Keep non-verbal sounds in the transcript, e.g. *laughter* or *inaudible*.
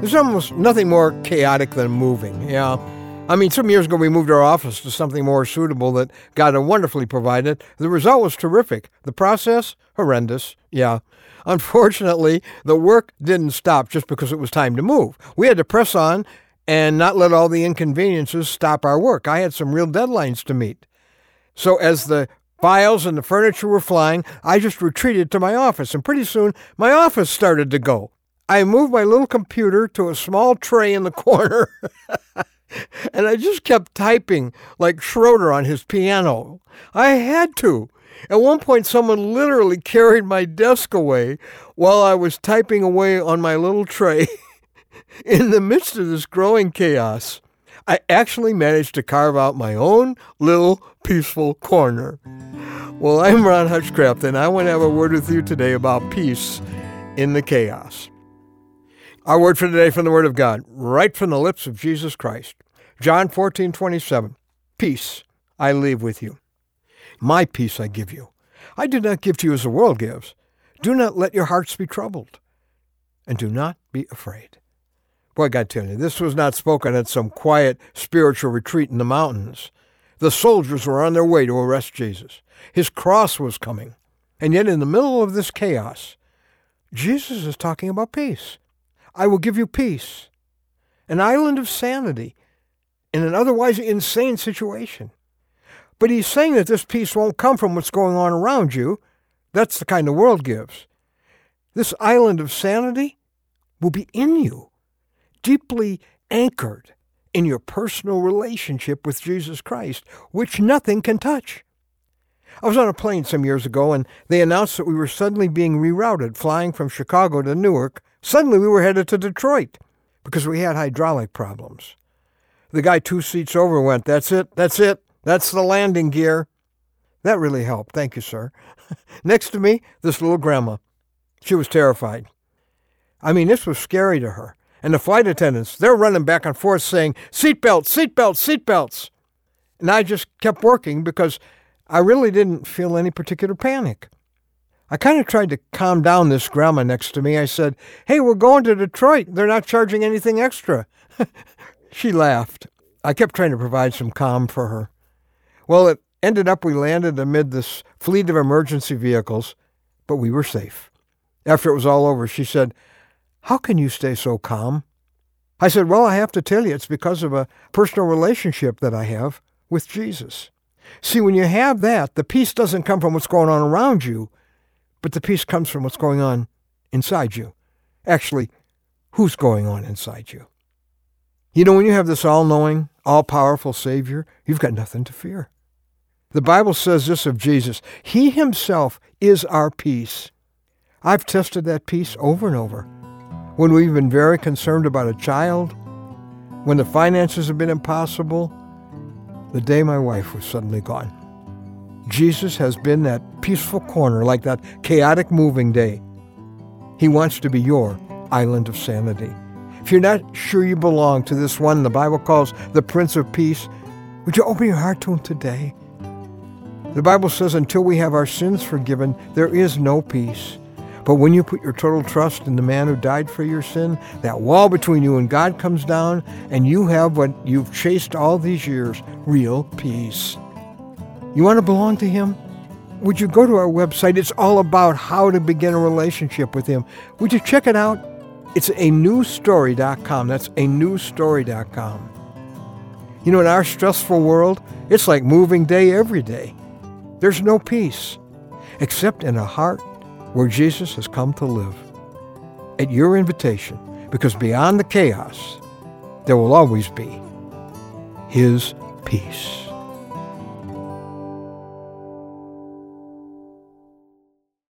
There's almost nothing more chaotic than moving, yeah. I mean, some years ago we moved our office to something more suitable that God had wonderfully provided. The result was terrific. The process, horrendous, yeah. Unfortunately, the work didn't stop just because it was time to move. We had to press on and not let all the inconveniences stop our work. I had some real deadlines to meet. So as the files and the furniture were flying, I just retreated to my office, and pretty soon my office started to go. I moved my little computer to a small tray in the corner. *laughs* and I just kept typing like Schroeder on his piano. I had to. At one point, someone literally carried my desk away while I was typing away on my little tray. *laughs* in the midst of this growing chaos, I actually managed to carve out my own little peaceful corner. Well, I'm Ron Hutchcraft, and I want to have a word with you today about peace in the chaos. Our word for today from the Word of God, right from the lips of Jesus Christ. John 14, 27. Peace I leave with you. My peace I give you. I do not give to you as the world gives. Do not let your hearts be troubled, and do not be afraid. Boy, I got to tell you, this was not spoken at some quiet spiritual retreat in the mountains. The soldiers were on their way to arrest Jesus. His cross was coming. And yet, in the middle of this chaos, Jesus is talking about peace. I will give you peace, an island of sanity in an otherwise insane situation. But he's saying that this peace won't come from what's going on around you. That's the kind the world gives. This island of sanity will be in you, deeply anchored in your personal relationship with Jesus Christ, which nothing can touch. I was on a plane some years ago and they announced that we were suddenly being rerouted, flying from Chicago to Newark Suddenly we were headed to Detroit because we had hydraulic problems. The guy two seats over went, That's it, that's it, that's the landing gear. That really helped. Thank you, sir. *laughs* Next to me, this little grandma. She was terrified. I mean, this was scary to her. And the flight attendants, they're running back and forth saying, Seatbelts, seatbelts, seatbelts. And I just kept working because I really didn't feel any particular panic. I kind of tried to calm down this grandma next to me. I said, Hey, we're going to Detroit. They're not charging anything extra. *laughs* she laughed. I kept trying to provide some calm for her. Well, it ended up we landed amid this fleet of emergency vehicles, but we were safe. After it was all over, she said, How can you stay so calm? I said, Well, I have to tell you, it's because of a personal relationship that I have with Jesus. See, when you have that, the peace doesn't come from what's going on around you, but the peace comes from what's going on inside you. Actually, who's going on inside you? You know, when you have this all knowing, all powerful Savior, you've got nothing to fear. The Bible says this of Jesus He Himself is our peace. I've tested that peace over and over. When we've been very concerned about a child, when the finances have been impossible, the day my wife was suddenly gone. Jesus has been that peaceful corner, like that chaotic moving day. He wants to be your island of sanity. If you're not sure you belong to this one the Bible calls the Prince of Peace, would you open your heart to him today? The Bible says until we have our sins forgiven, there is no peace. But when you put your total trust in the man who died for your sin, that wall between you and God comes down, and you have what you've chased all these years real peace. You want to belong to Him? Would you go to our website? It's all about how to begin a relationship with Him. Would you check it out? It's anewstory.com. That's anewstory.com. You know, in our stressful world, it's like moving day every day. There's no peace except in a heart where Jesus has come to live. At your invitation, because beyond the chaos, there will always be His peace.